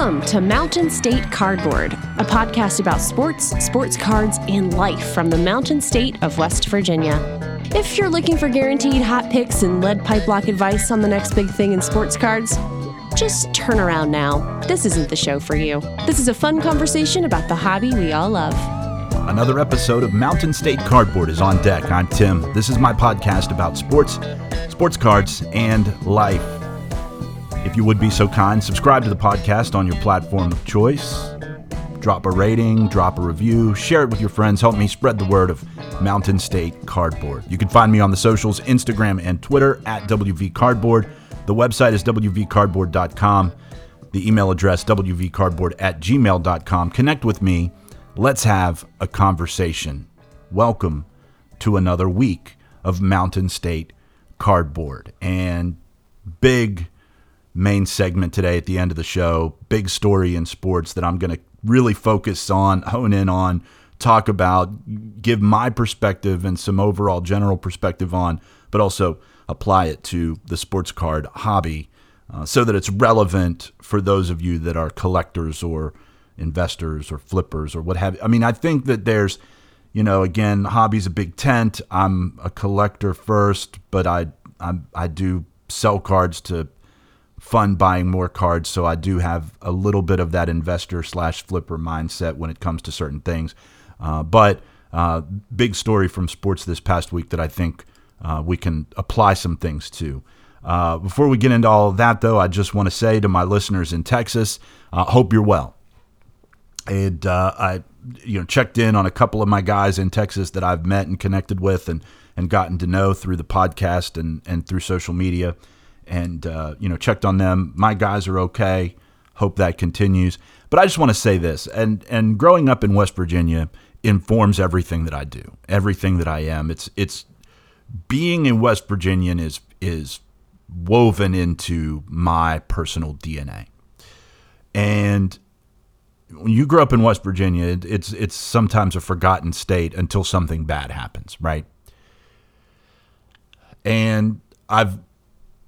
Welcome to Mountain State Cardboard, a podcast about sports, sports cards, and life from the Mountain State of West Virginia. If you're looking for guaranteed hot picks and lead pipe lock advice on the next big thing in sports cards, just turn around now. This isn't the show for you. This is a fun conversation about the hobby we all love. Another episode of Mountain State Cardboard is on deck. I'm Tim. This is my podcast about sports, sports cards, and life. If you would be so kind, subscribe to the podcast on your platform of choice. Drop a rating, drop a review, share it with your friends. Help me spread the word of Mountain State Cardboard. You can find me on the socials Instagram and Twitter at WV Cardboard. The website is WVCardboard.com. The email address WVCardboard at gmail.com. Connect with me. Let's have a conversation. Welcome to another week of Mountain State Cardboard. And big main segment today at the end of the show. Big story in sports that I'm going to really focus on, hone in on, talk about, give my perspective and some overall general perspective on, but also apply it to the sports card hobby uh, so that it's relevant for those of you that are collectors or investors or flippers or what have you. I mean, I think that there's, you know, again, hobby's a big tent. I'm a collector first, but I I'm, I do sell cards to fun buying more cards. So I do have a little bit of that investor slash flipper mindset when it comes to certain things. Uh, but uh, big story from sports this past week that I think uh, we can apply some things to. Uh, before we get into all of that, though, I just want to say to my listeners in Texas, uh, hope you're well. And uh, I, you know, checked in on a couple of my guys in Texas that I've met and connected with, and and gotten to know through the podcast and and through social media and uh, you know checked on them. My guys are okay. Hope that continues. But I just want to say this, and and growing up in West Virginia informs everything that I do, everything that I am. It's it's being a West Virginian is is woven into my personal DNA, and when you grow up in West Virginia, it's it's sometimes a forgotten state until something bad happens, right? And I've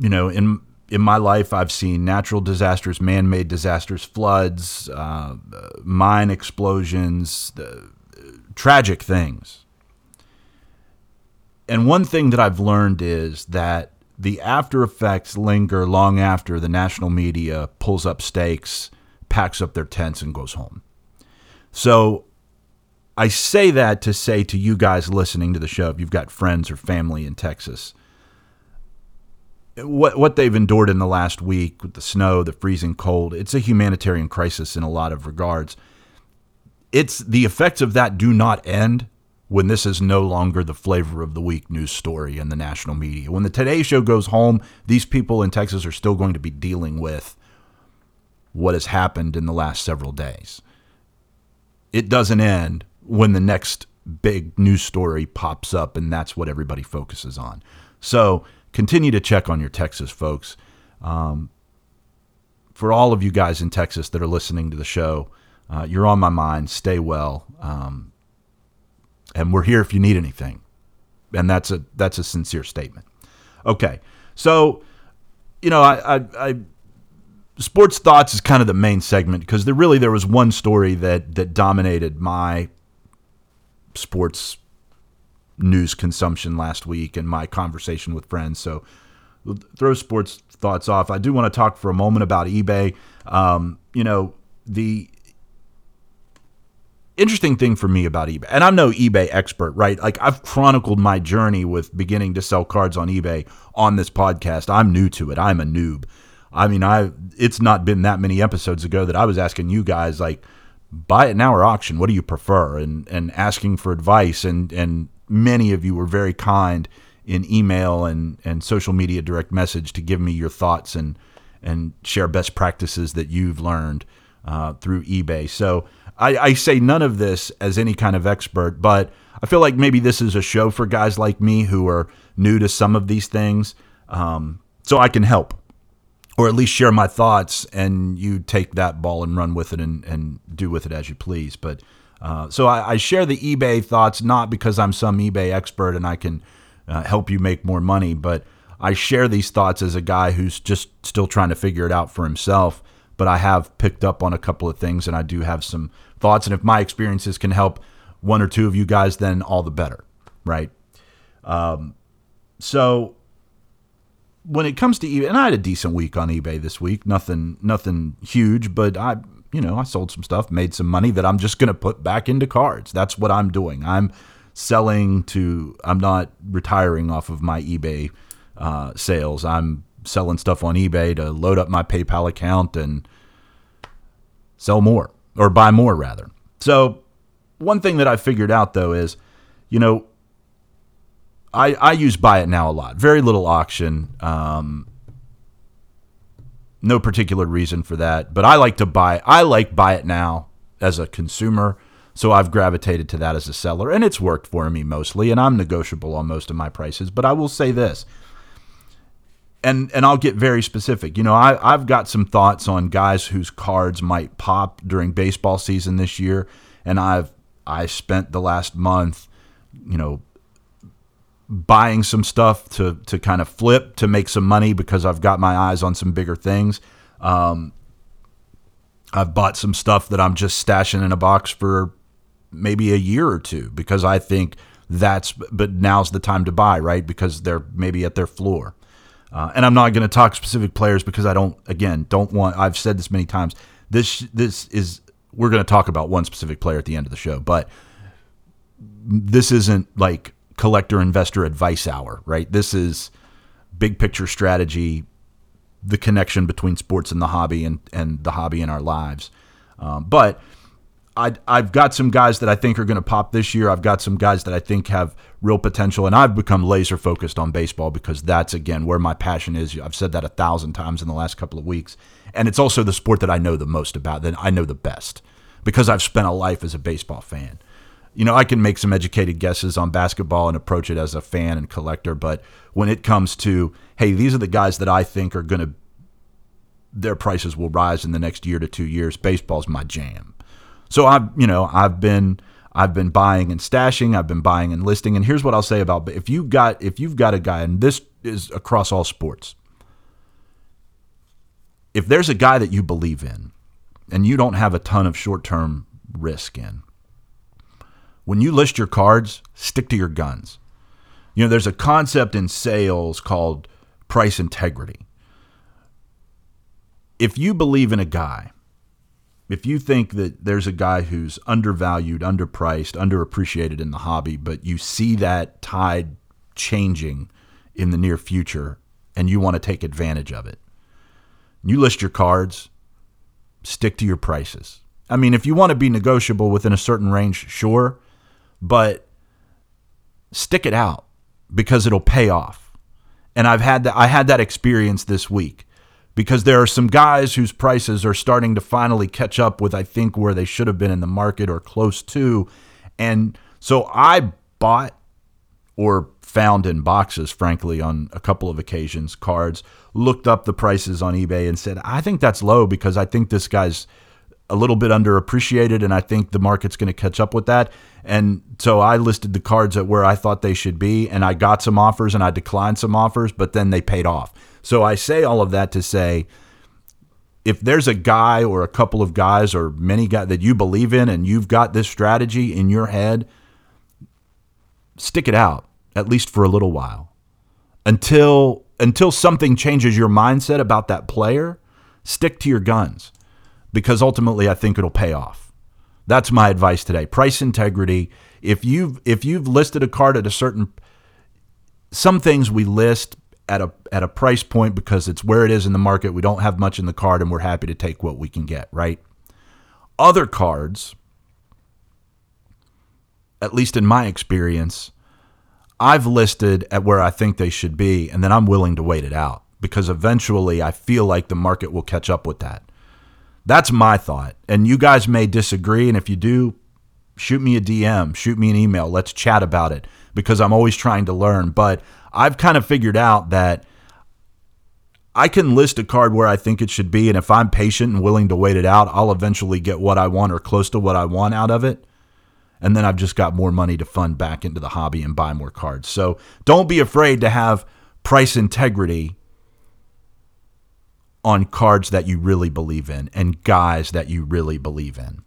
you know, in in my life, I've seen natural disasters, man-made disasters, floods, uh, mine explosions, tragic things. And one thing that I've learned is that the after effects linger long after the national media pulls up stakes, packs up their tents, and goes home. So I say that to say to you guys listening to the show, if you've got friends or family in Texas, what what they've endured in the last week with the snow, the freezing cold, it's a humanitarian crisis in a lot of regards. It's the effects of that do not end when this is no longer the flavor of the week news story in the national media. When the Today Show goes home, these people in Texas are still going to be dealing with what has happened in the last several days. It doesn't end when the next big news story pops up and that's what everybody focuses on. So, continue to check on your Texas folks. Um, for all of you guys in Texas that are listening to the show, uh, you're on my mind. Stay well, um, and we're here if you need anything. And that's a that's a sincere statement. Okay, so you know, I, I, I sports thoughts is kind of the main segment because there really there was one story that that dominated my sports news consumption last week and my conversation with friends. So throw sports thoughts off. I do want to talk for a moment about eBay. Um, you know, the interesting thing for me about eBay, and I'm no eBay expert, right? Like I've chronicled my journey with beginning to sell cards on eBay on this podcast. I'm new to it. I'm a noob. I mean, I it's not been that many episodes ago that I was asking you guys like buy it now or auction. What do you prefer? And and asking for advice and and many of you were very kind in email and, and social media direct message to give me your thoughts and and share best practices that you've learned uh, through eBay. So I, I, say none of this as any kind of expert, but I feel like maybe this is a show for guys like me who are new to some of these things, um, so I can help or at least share my thoughts, and you take that ball and run with it and, and do with it as you please. But uh, so I, I, share the eBay thoughts not because I'm some eBay expert and I can uh, help you make more money, but I share these thoughts as a guy who's just still trying to figure it out for himself. but I have picked up on a couple of things and I do have some thoughts. And if my experiences can help one or two of you guys, then all the better, right? Um, so when it comes to eBay, and I had a decent week on eBay this week, nothing, nothing huge, but I, you know, I sold some stuff, made some money that I'm just going to put back into cards. That's what I'm doing. I'm selling to. I'm not retiring off of my eBay uh, sales. I'm selling stuff on eBay to load up my PayPal account and sell more or buy more rather. So one thing that I figured out though is, you know, I, I use buy it now a lot. Very little auction. Um, no particular reason for that, but I like to buy. I like buy it now as a consumer, so I've gravitated to that as a seller, and it's worked for me mostly. And I'm negotiable on most of my prices. But I will say this, and and I'll get very specific. You know, I I've got some thoughts on guys whose cards might pop during baseball season this year, and I've I spent the last month, you know, buying some stuff to to kind of flip to make some money because I've got my eyes on some bigger things. Um, I've bought some stuff that I'm just stashing in a box for maybe a year or two because I think that's but now's the time to buy, right? Because they're maybe at their floor. Uh, and I'm not going to talk specific players because I don't again don't want I've said this many times. This this is we're going to talk about one specific player at the end of the show, but this isn't like collector investor advice hour, right? This is big picture strategy, the connection between sports and the hobby and, and the hobby in our lives. Um, but I, I've got some guys that I think are going to pop this year. I've got some guys that I think have real potential, and I've become laser focused on baseball because that's again where my passion is. I've said that a thousand times in the last couple of weeks, and it's also the sport that I know the most about, that I know the best because I've spent a life as a baseball fan you know, I can make some educated guesses on basketball and approach it as a fan and collector, but when it comes to, hey, these are the guys that I think are going to, their prices will rise in the next year to two years. Baseball's my jam. So I've, you know, I've been, I've been buying and stashing. I've been buying and listing. And here's what I'll say about if you got, if you've got a guy, and this is across all sports, if there's a guy that you believe in, and you don't have a ton of short term risk in when you list your cards, stick to your guns. You know, there's a concept in sales called price integrity. If you believe in a guy, if you think that there's a guy who's undervalued, underpriced, underappreciated in the hobby, but you see that tide changing in the near future and you want to take advantage of it, you list your cards, stick to your prices. I mean, if you want to be negotiable within a certain range, sure but stick it out because it'll pay off. And I've had that I had that experience this week because there are some guys whose prices are starting to finally catch up with I think where they should have been in the market or close to. And so I bought or found in boxes, frankly, on a couple of occasions, cards, looked up the prices on eBay and said, I think that's low because I think this guy's a little bit underappreciated, and I think the market's going to catch up with that. And so I listed the cards at where I thought they should be, and I got some offers and I declined some offers, but then they paid off. So I say all of that to say if there's a guy or a couple of guys or many guys that you believe in and you've got this strategy in your head, stick it out at least for a little while until until something changes your mindset about that player stick to your guns because ultimately I think it'll pay off. That's my advice today. Price integrity. If you've if you've listed a card at a certain some things we list at a at a price point because it's where it is in the market. We don't have much in the card and we're happy to take what we can get, right? Other cards, at least in my experience, I've listed at where I think they should be and then I'm willing to wait it out because eventually I feel like the market will catch up with that. That's my thought. And you guys may disagree. And if you do, shoot me a DM, shoot me an email. Let's chat about it because I'm always trying to learn. But I've kind of figured out that I can list a card where I think it should be. And if I'm patient and willing to wait it out, I'll eventually get what I want or close to what I want out of it. And then I've just got more money to fund back into the hobby and buy more cards. So don't be afraid to have price integrity on cards that you really believe in and guys that you really believe in.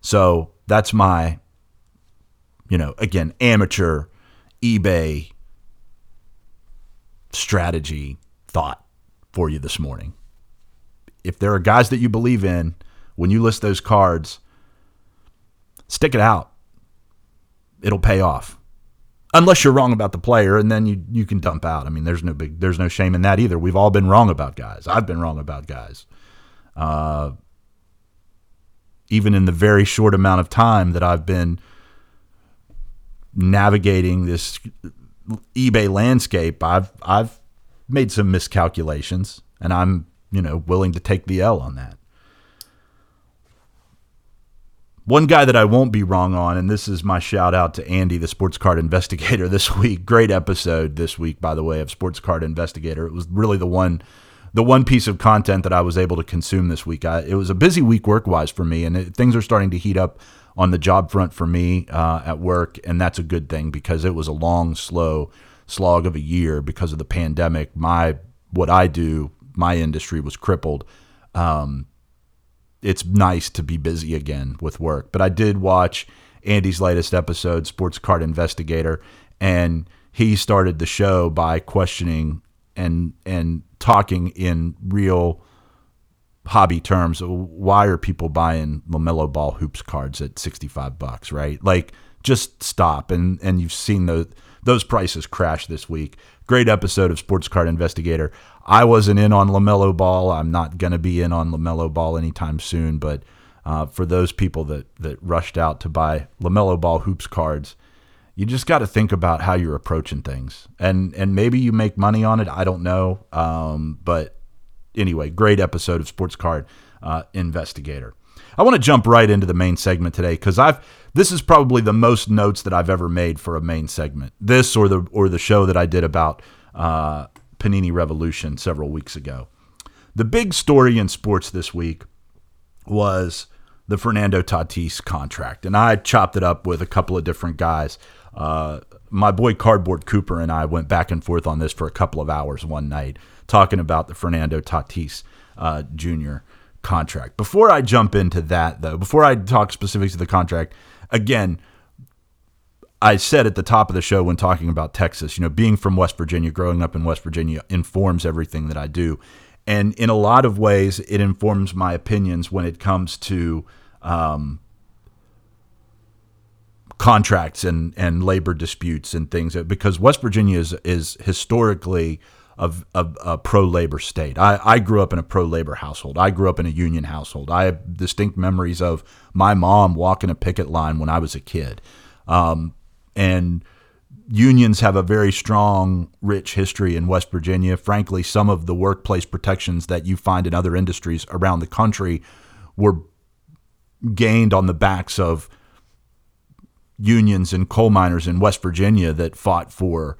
So that's my, you know, again, amateur eBay strategy thought for you this morning. If there are guys that you believe in, when you list those cards, stick it out. It'll pay off. Unless you're wrong about the player, and then you, you can dump out. I mean, there's no big, there's no shame in that either. We've all been wrong about guys. I've been wrong about guys. Uh, even in the very short amount of time that I've been navigating this eBay landscape, I've I've made some miscalculations, and I'm you know willing to take the L on that. One guy that I won't be wrong on, and this is my shout out to Andy, the sports card investigator, this week. Great episode this week, by the way, of Sports Card Investigator. It was really the one, the one piece of content that I was able to consume this week. I, it was a busy week work wise for me, and it, things are starting to heat up on the job front for me uh, at work, and that's a good thing because it was a long, slow slog of a year because of the pandemic. My what I do, my industry was crippled. Um, it's nice to be busy again with work. But I did watch Andy's latest episode, Sports Card Investigator, and he started the show by questioning and and talking in real hobby terms. Why are people buying LaMelo Ball hoops cards at sixty five bucks? Right, like just stop. And and you've seen those those prices crash this week. Great episode of Sports Card Investigator. I wasn't in on LaMelo Ball. I'm not going to be in on LaMelo Ball anytime soon. But uh, for those people that, that rushed out to buy LaMelo Ball hoops cards, you just got to think about how you're approaching things. And, and maybe you make money on it. I don't know. Um, but anyway, great episode of Sports Card uh, Investigator. I want to jump right into the main segment today because I've this is probably the most notes that I've ever made for a main segment. This or the or the show that I did about uh, Panini Revolution several weeks ago. The big story in sports this week was the Fernando Tatis contract, and I chopped it up with a couple of different guys. Uh, my boy Cardboard Cooper and I went back and forth on this for a couple of hours one night, talking about the Fernando Tatis uh, Jr. contract. Before I jump into that, though, before I talk specifics of the contract, again, I said at the top of the show when talking about Texas, you know, being from West Virginia, growing up in West Virginia informs everything that I do. And in a lot of ways, it informs my opinions when it comes to um, contracts and, and labor disputes and things because West Virginia is, is historically a, a, a pro labor state. I, I grew up in a pro labor household. I grew up in a union household. I have distinct memories of my mom walking a picket line when I was a kid. Um, and unions have a very strong, rich history in West Virginia. Frankly, some of the workplace protections that you find in other industries around the country were gained on the backs of unions and coal miners in West Virginia that fought for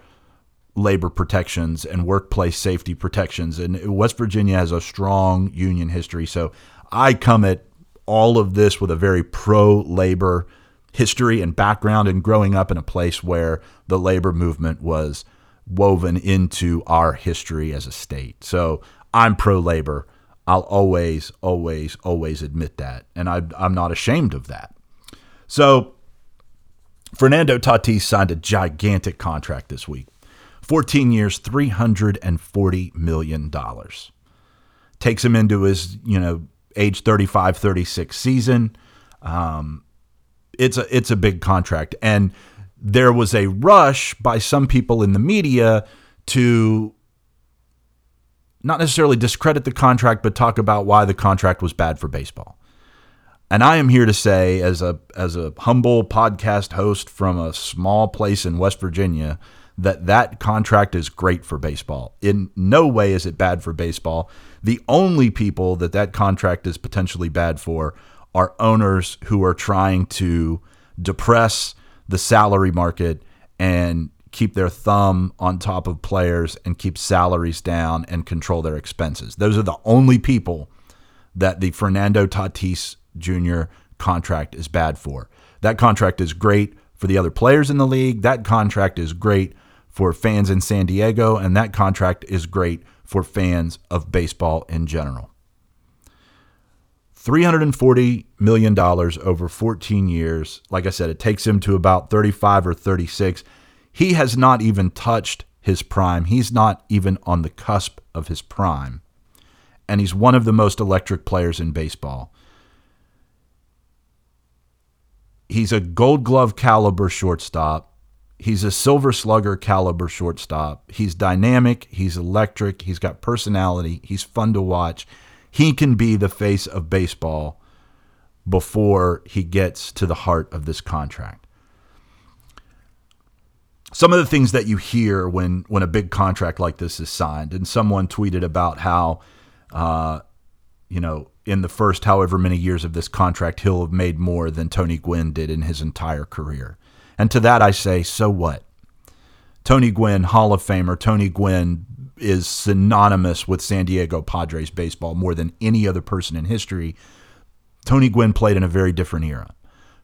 labor protections and workplace safety protections. And West Virginia has a strong union history. So I come at all of this with a very pro labor history and background and growing up in a place where the labor movement was woven into our history as a state. So I'm pro labor. I'll always, always, always admit that. And I, I'm not ashamed of that. So Fernando Tatis signed a gigantic contract this week 14 years, $340 million. Takes him into his, you know, age 35, 36 season. Um, it's a it's a big contract, and there was a rush by some people in the media to not necessarily discredit the contract, but talk about why the contract was bad for baseball. And I am here to say, as a as a humble podcast host from a small place in West Virginia, that that contract is great for baseball. In no way is it bad for baseball. The only people that that contract is potentially bad for are owners who are trying to depress the salary market and keep their thumb on top of players and keep salaries down and control their expenses. Those are the only people that the Fernando Tatis Jr. contract is bad for. That contract is great for the other players in the league. That contract is great for fans in San Diego, and that contract is great for fans of baseball in general. $340 million over 14 years. Like I said, it takes him to about 35 or 36. He has not even touched his prime. He's not even on the cusp of his prime. And he's one of the most electric players in baseball. He's a gold glove caliber shortstop. He's a silver slugger caliber shortstop. He's dynamic. He's electric. He's got personality. He's fun to watch he can be the face of baseball before he gets to the heart of this contract. Some of the things that you hear when when a big contract like this is signed, and someone tweeted about how, uh, you know, in the first however many years of this contract, he'll have made more than Tony Gwynn did in his entire career. And to that I say, so what? Tony Gwynn, Hall of Famer, Tony Gwynn is synonymous with San Diego Padres baseball more than any other person in history. Tony Gwynn played in a very different era.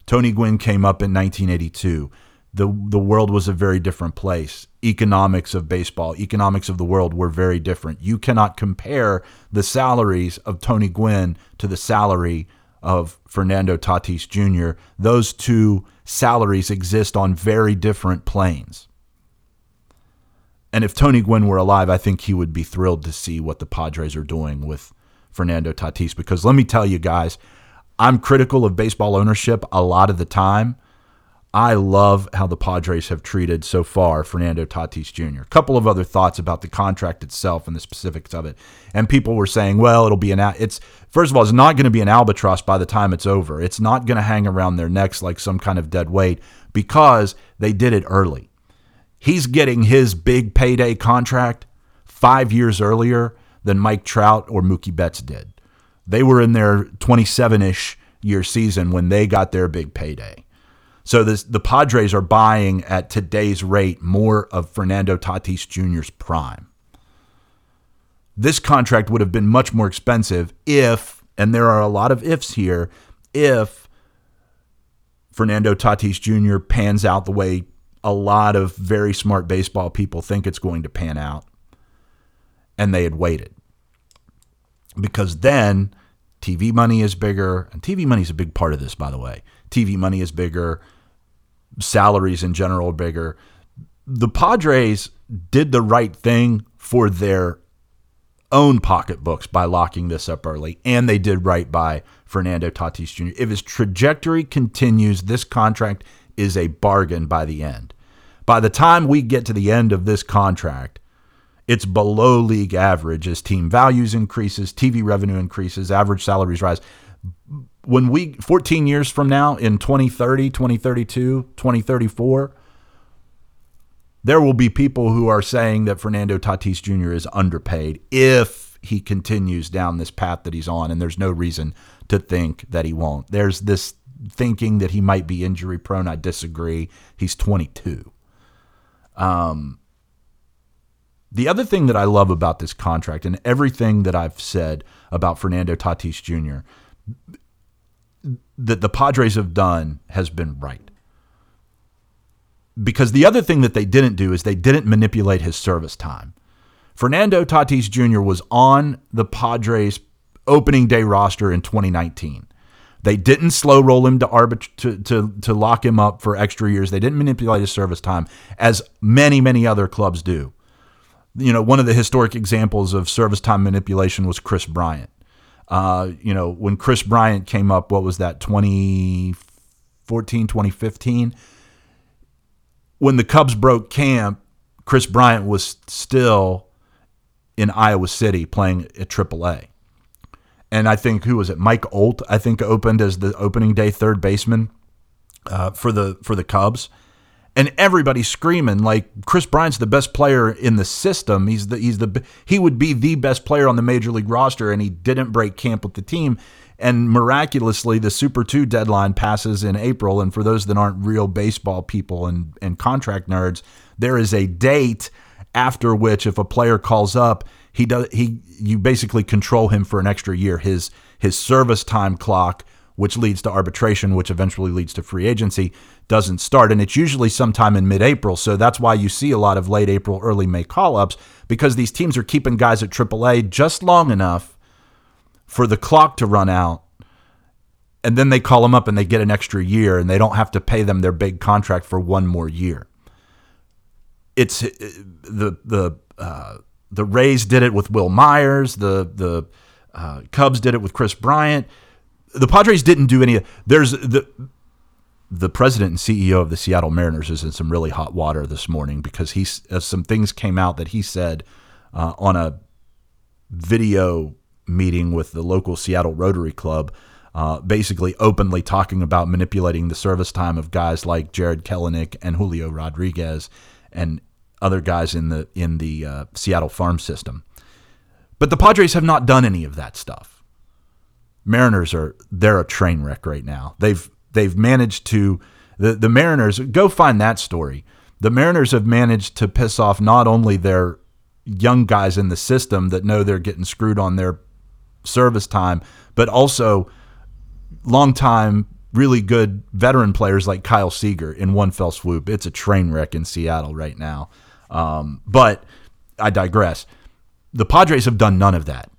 Tony Gwynn came up in 1982. The, the world was a very different place. Economics of baseball, economics of the world were very different. You cannot compare the salaries of Tony Gwynn to the salary of Fernando Tatis Jr. Those two salaries exist on very different planes. And if Tony Gwynn were alive, I think he would be thrilled to see what the Padres are doing with Fernando Tatis. Because let me tell you guys, I'm critical of baseball ownership a lot of the time. I love how the Padres have treated so far Fernando Tatis Jr. A couple of other thoughts about the contract itself and the specifics of it. And people were saying, well, it'll be an it's first of all, it's not going to be an albatross by the time it's over. It's not going to hang around their necks like some kind of dead weight because they did it early. He's getting his big payday contract five years earlier than Mike Trout or Mookie Betts did. They were in their 27 ish year season when they got their big payday. So this, the Padres are buying at today's rate more of Fernando Tatis Jr.'s prime. This contract would have been much more expensive if, and there are a lot of ifs here, if Fernando Tatis Jr. pans out the way a lot of very smart baseball people think it's going to pan out. And they had waited. Because then TV money is bigger, and TV money is a big part of this, by the way. TV money is bigger, salaries in general are bigger. The Padres did the right thing for their own pocketbooks by locking this up early, and they did right by Fernando Tatis Jr. If his trajectory continues, this contract is a bargain by the end. By the time we get to the end of this contract, it's below league average as team values increases, TV revenue increases, average salaries rise. When we 14 years from now in 2030, 2032, 2034, there will be people who are saying that Fernando Tatis Jr. is underpaid if he continues down this path that he's on and there's no reason to think that he won't. There's this thinking that he might be injury prone. I disagree. He's 22. Um, the other thing that I love about this contract and everything that I've said about Fernando Tatis Jr. that the Padres have done has been right. Because the other thing that they didn't do is they didn't manipulate his service time. Fernando Tatis Jr. was on the Padres opening day roster in 2019. They didn't slow roll him to, arbit- to, to, to lock him up for extra years. They didn't manipulate his service time, as many, many other clubs do. You know, one of the historic examples of service time manipulation was Kris Bryant. Uh, you know, when Kris Bryant came up, what was that, 2014, 2015? When the Cubs broke camp, Kris Bryant was still in Iowa City playing at AAA and I think who was it? Mike Olt, I think, opened as the opening day third baseman uh, for the for the Cubs, and everybody screaming like Kris Bryant's the best player in the system. He's the he's the he would be the best player on the major league roster, and he didn't break camp with the team. And miraculously, the Super Two deadline passes in April. And for those that aren't real baseball people and and contract nerds, there is a date after which, if a player calls up he does he you basically control him for an extra year. His his service time clock which leads to arbitration, which eventually leads to free agency, doesn't start. And it's usually sometime in mid April. So that's why you see a lot of late April, early May call ups because these teams are keeping guys at AAA just long enough for the clock to run out. And then they call them up and they get an extra year and they don't have to pay them their big contract for one more year. It's uh, the, the, uh, the Rays did it with Wil Myers. The, the, uh, Cubs did it with Kris Bryant the Padres didn't do any. There's the the president and CEO of the Seattle Mariners is in some really hot water this morning because he's uh, some things came out that he said uh, on a video meeting with the local Seattle Rotary Club, uh, basically openly talking about manipulating the service time of guys like Jarred Kelenic and Julio Rodriguez and other guys in the in the uh, Seattle farm system. But the Padres have not done any of that stuff. Mariners are they're a train wreck right now. They've they've managed to the the Mariners go find that story. The Mariners have managed to piss off not only their young guys in the system that know they're getting screwed on their service time, but also long time really good veteran players like Kyle Seager in one fell swoop. It's a train wreck in Seattle right now. Um, but I digress. The Padres have done none of that.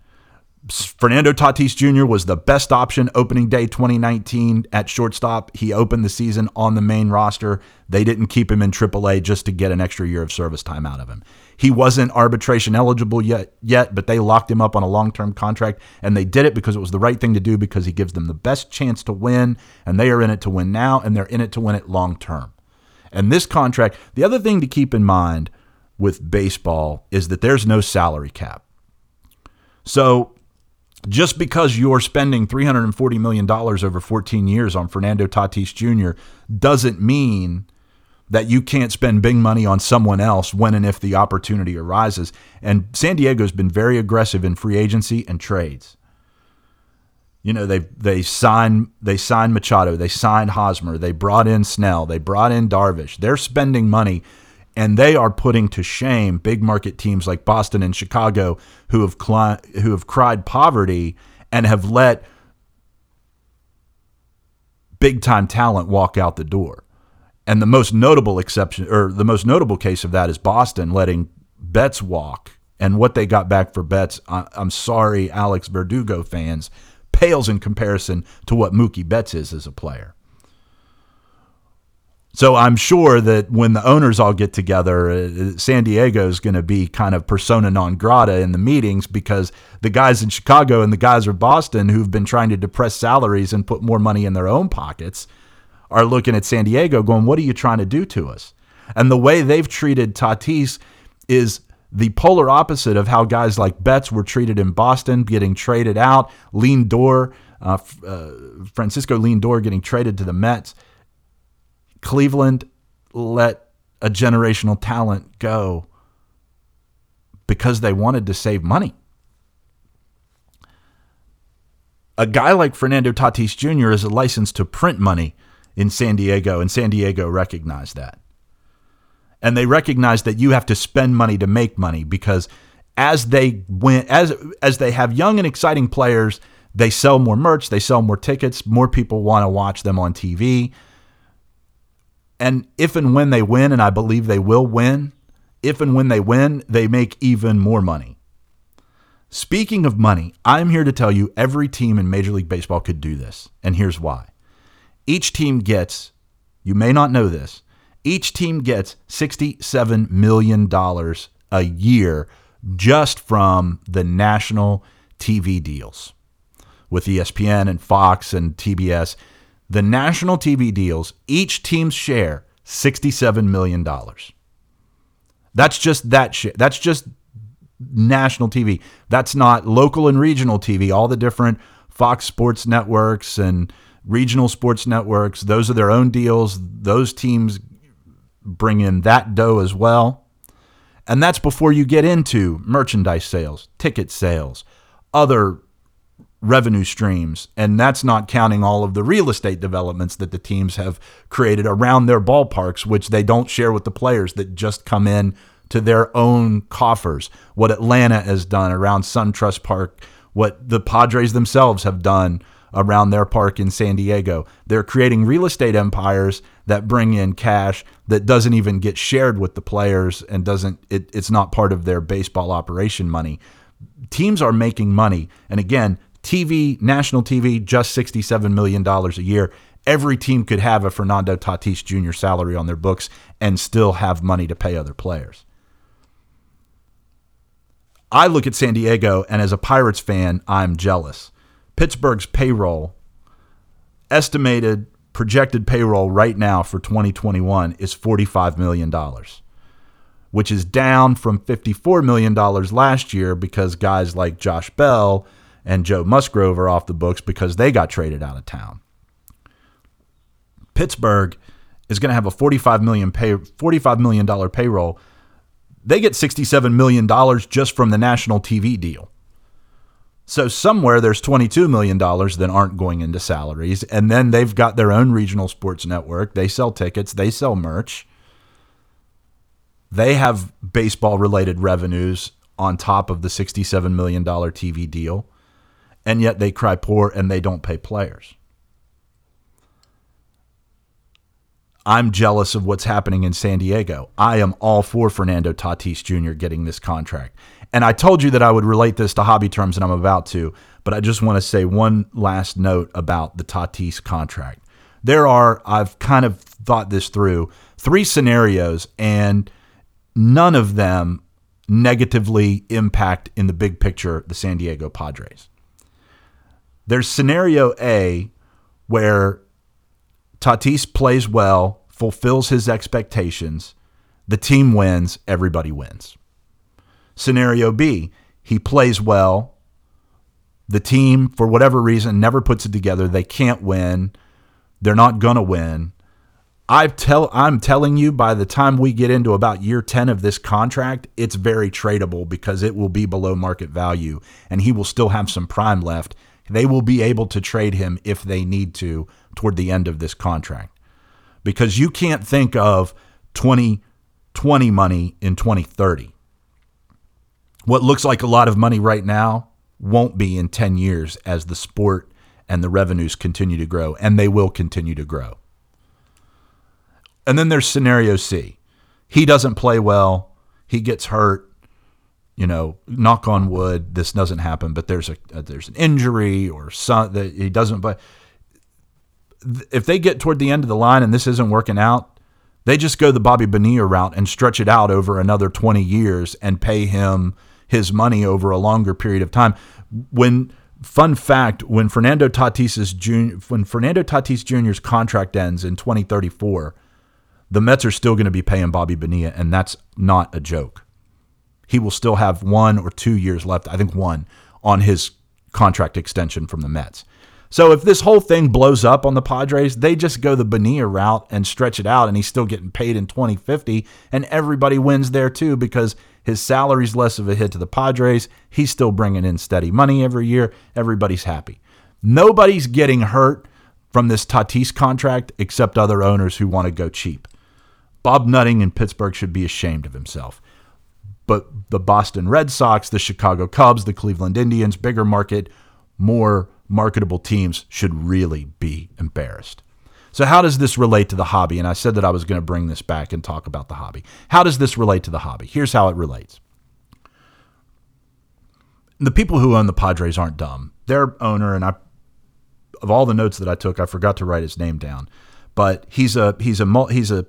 Fernando Tatis Jr. was the best option opening day 2019 at shortstop. He opened the season on the main roster. They didn't keep him in AAA just to get an extra year of service time out of him. He wasn't arbitration eligible yet, yet, but they locked him up on a long-term contract, and they did it because it was the right thing to do because he gives them the best chance to win, and they are in it to win now, and they're in it to win it long term. And this contract, the other thing to keep in mind with baseball is that there's no salary cap. So just because you're spending $340 million over 14 years on Fernando Tatis Jr. doesn't mean that you can't spend big money on someone else when and if the opportunity arises. And San Diego's been very aggressive in free agency and trades. You know, they they signed they signed Machado, they signed Hosmer, they brought in Snell, they brought in Darvish. They're spending money and they are putting to shame big market teams like Boston and Chicago who have who have cried poverty and have let big time talent walk out the door. And the most notable exception or the most notable case of that is Boston letting Betts walk and what they got back for Betts. I'm sorry, Alex Verdugo fans, pales in comparison to what Mookie Betts is as a player. So I'm sure that when the owners all get together, uh, San Diego is going to be kind of persona non grata in the meetings because the guys in Chicago and the guys in Boston who've been trying to depress salaries and put more money in their own pockets are looking at San Diego going, What are you trying to do to us? And the way they've treated Tatis is the polar opposite of how guys like Betts were treated in Boston, getting traded out. Lindor, uh, uh, Francisco Lindor getting traded to the Mets Cleveland let a generational talent go because they wanted to save money. A guy like Fernando Tatis Jr. is a license to print money in San Diego, and San Diego recognized that. And they recognize that you have to spend money to make money because as they win, as as they have young and exciting players, they sell more merch, they sell more tickets, more people want to watch them on TV. And if and when they win, and I believe they will win, if and when they win, they make even more money. Speaking of money, I'm here to tell you every team in Major League Baseball could do this. And here's why. Each team gets, you may not know this, each team gets $67 million a year just from the national TV deals with ESPN and Fox and TBS the national TV deals, each team's share $67 million. That's just that shit. That's just national TV. That's not local and regional TV, all the different Fox Sports networks and regional sports networks. Those are their own deals. Those teams bring in that dough as well. And that's before you get into merchandise sales, ticket sales, other revenue streams. And that's not counting all of the real estate developments that the teams have created around their ballparks, which they don't share with the players that just come in to their own coffers. What Atlanta has done around SunTrust Park, what the Padres themselves have done around their park in San Diego. They're creating real estate empires that bring in cash that doesn't even get shared with the players and doesn't it, it's not part of their baseball operation money. Teams are making money. And again, TV, national TV, just $67 million a year. Every team could have a Fernando Tatis Jr. salary on their books and still have money to pay other players. I look at San Diego, and as a Pirates fan, I'm jealous. Pittsburgh's payroll, estimated projected payroll right now for 2021 is $45 million, which is down from $54 million last year because guys like Josh Bell and Joe Musgrove are off the books because they got traded out of town. Pittsburgh is going to have a 45 million, pay, $45 million payroll they get $67 million just from the national TV deal. So somewhere there's $22 million that aren't going into salaries. And then they've got their own regional sports network. They sell tickets, they sell merch. They have baseball related revenues on top of the $67 million TV deal. And yet they cry poor and they don't pay players. I'm jealous of what's happening in San Diego. I am all for Fernando Tatis Jr. getting this contract. And I told you that I would relate this to hobby terms, and I'm about to, but I just want to say one last note about the Tatis contract. There are, I've kind of thought this through, three scenarios, and none of them negatively impact in the big picture the San Diego Padres. There's scenario A where Tatis plays well, fulfills his expectations, the team wins, everybody wins. Scenario B, he plays well, the team, for whatever reason, never puts it together. They can't win. They're not going to win. I tell I'm telling you by the time we get into about year 10 of this contract, it's very tradable because it will be below market value and he will still have some prime left. They will be able to trade him if they need to toward the end of this contract. Because you can't think of 2020 money in 2030. What looks like a lot of money right now won't be in 10 years as the sport and the revenues continue to grow, and they will continue to grow. And then there's scenario C. He doesn't play well, he gets hurt, you know, knock on wood, this doesn't happen, but there's a, a there's an injury or some that he doesn't but if they get toward the end of the line and this isn't working out, they just go the Bobby Bonilla route and stretch it out over another 20 years and pay him his money over a longer period of time. When fun fact, when Fernando Tatis's junior, when Fernando Tatis Jr.'s contract ends in 2034, the Mets are still going to be paying Bobby Bonilla, and that's not a joke. He will still have one or two years left, I think one, on his contract extension from the Mets. So if this whole thing blows up on the Padres, they just go the Bonilla route and stretch it out, and he's still getting paid in 2050, and everybody wins there too because his salary's less of a hit to the Padres. He's still bringing in steady money every year. Everybody's happy. Nobody's getting hurt from this Tatis contract except other owners who want to go cheap. Bob Nutting in Pittsburgh should be ashamed of himself. But the Boston Red Sox, the Chicago Cubs, the Cleveland Indians, bigger market, more marketable teams should really be embarrassed. So, how does this relate to the hobby? And I said that I was going to bring this back and talk about the hobby. How does this relate to the hobby? Here's how it relates. The people who own the Padres aren't dumb. Their owner, and I, of all the notes that I took, I forgot to write his name down, but he's a he's a he's a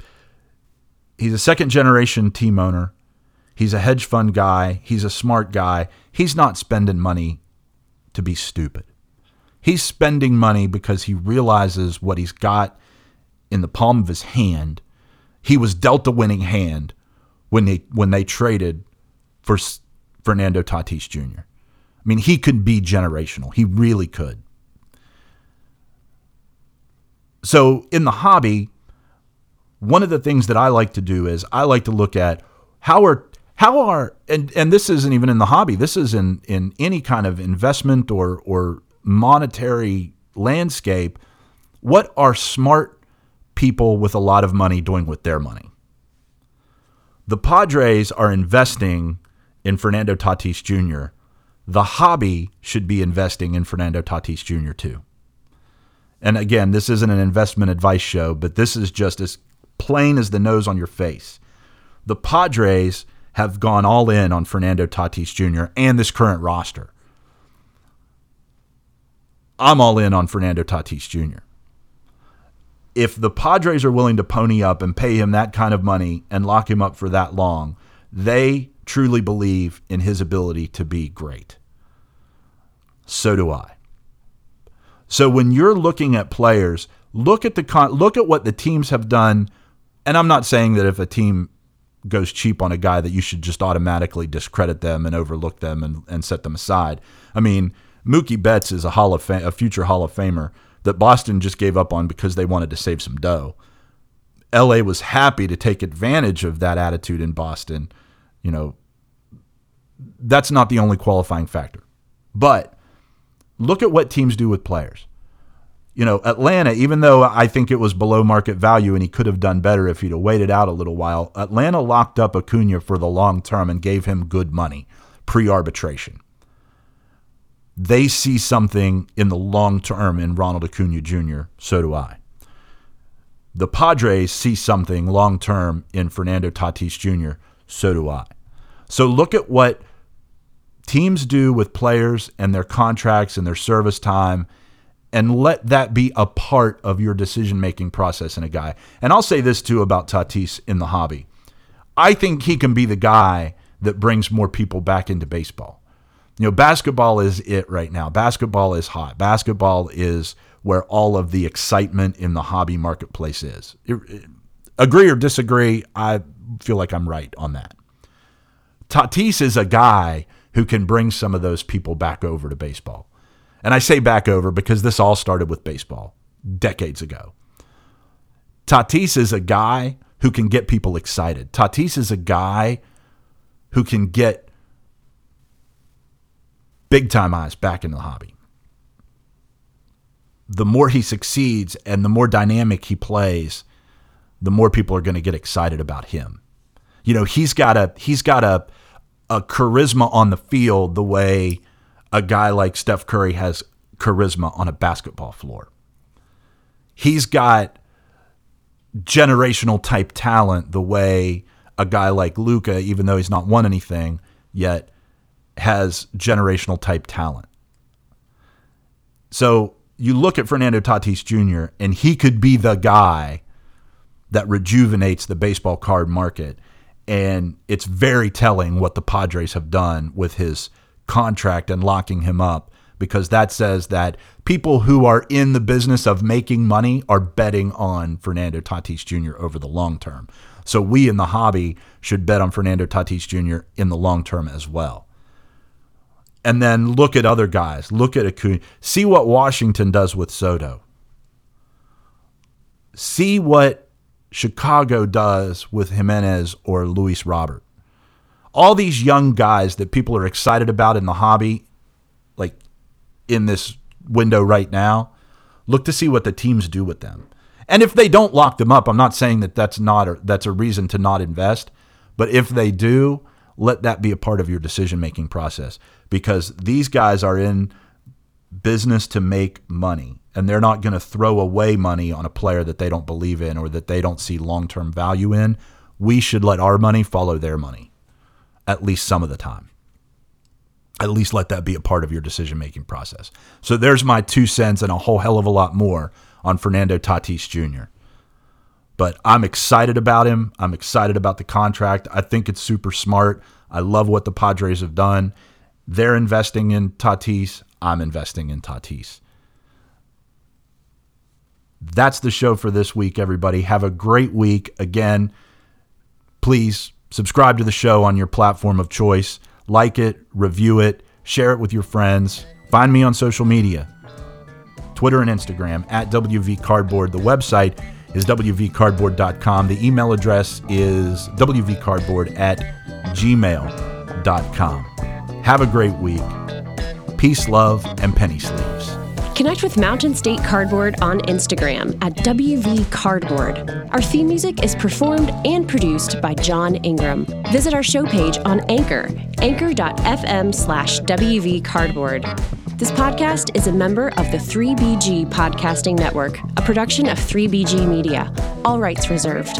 he's a second generation team owner. He's a hedge fund guy. He's a smart guy. He's not spending money to be stupid. He's spending money because he realizes what he's got in the palm of his hand. He was dealt a winning hand when they when they traded for Fernando Tatis Jr. I mean, he could be generational. He really could. So, in the hobby, one of the things that I like to do is I like to look at how are how are and and this isn't even in the hobby. This is in in any kind of investment or or monetary landscape, what are smart people with a lot of money doing with their money? The Padres are investing in Fernando Tatis Jr. The hobby should be investing in Fernando Tatis Jr. too. and again, this isn't an investment advice show, but this is just as plain as the nose on your face. The Padres have gone all in on Fernando Tatis Jr. and this current roster. I'm all in on Fernando Tatis Jr. If the Padres are willing to pony up and pay him that kind of money and lock him up for that long, they truly believe in his ability to be great. So do I. So when you're looking at players, look at the con- look at what the teams have done. And I'm not saying that if a team goes cheap on a guy that you should just automatically discredit them and overlook them and, and set them aside. I mean, Mookie Betts is a Hall of Fame, a future Hall of Famer that Boston just gave up on because they wanted to save some dough. LA was happy to take advantage of that attitude in Boston. You know, that's not the only qualifying factor. But look at what teams do with players. You know, Atlanta, even though I think it was below market value and he could have done better if he'd have waited out a little while, Atlanta locked up Acuna for the long term and gave him good money pre arbitration. They see something in the long term in Ronald Acuna Jr., so do I. The Padres see something long term in Fernando Tatis Jr., so do I. So look at what teams do with players and their contracts and their service time and let that be a part of your decision making process in a guy. And I'll say this too about Tatis in the hobby. I think he can be the guy that brings more people back into baseball. You know, basketball is it right now. Basketball is hot. Basketball is where all of the excitement in the hobby marketplace is. Agree or disagree, I feel like I'm right on that. Tatis is a guy who can bring some of those people back over to baseball. And I say back over because this all started with baseball decades ago. Tatis is a guy who can get people excited. Tatis is a guy who can get big time eyes back into the hobby. The more he succeeds and the more dynamic he plays, the more people are going to get excited about him. You know, he's got a he's got a a charisma on the field the way a guy like Steph Curry has charisma on a basketball floor. He's got generational type talent the way a guy like Luka, even though he's not won anything yet, has generational type talent. So you look at Fernando Tatis Jr., and he could be the guy that rejuvenates the baseball card market and it's very telling what the Padres have done with his contract and locking him up because that says that people who are in the business of making money are betting on Fernando Tatis Jr. over the long term. So we in the hobby should bet on Fernando Tatis Jr. in the long term as well. And then look at other guys. Look at Acuna. See what Washington does with Soto. See what Chicago does with Jimenez or Luis Robert. All these young guys that people are excited about in the hobby, like in this window right now, look to see what the teams do with them. And if they don't lock them up, I'm not saying that that's not that's a reason to not invest, but if they do, let that be a part of your decision making process because these guys are in business to make money and they're not going to throw away money on a player that they don't believe in or that they don't see long term value in. We should let our money follow their money, at least some of the time. At least let that be a part of your decision making process. So there's my two cents and a whole hell of a lot more on Fernando Tatis Jr. But I'm excited about him. I'm excited about the contract. I think it's super smart. I love what the Padres have done. They're investing in Tatis. I'm investing in Tatis. That's the show for this week, everybody. Have a great week. Again, please subscribe to the show on your platform of choice. Like it, review it, share it with your friends. Find me on social media Twitter and Instagram at WV Cardboard. The website is WVCardboard.com. The email address is WVCardboard at gmail.com. Have a great week. Peace, love, and penny sleeves. Connect with Mountain State Cardboard on Instagram at WV Cardboard. Our theme music is performed and produced by John Ingram. Visit our show page on Anchor, anchor.fm slash WV Cardboard. This podcast is a member of the 3BG Podcasting Network, a production of 3BG Media. All rights reserved.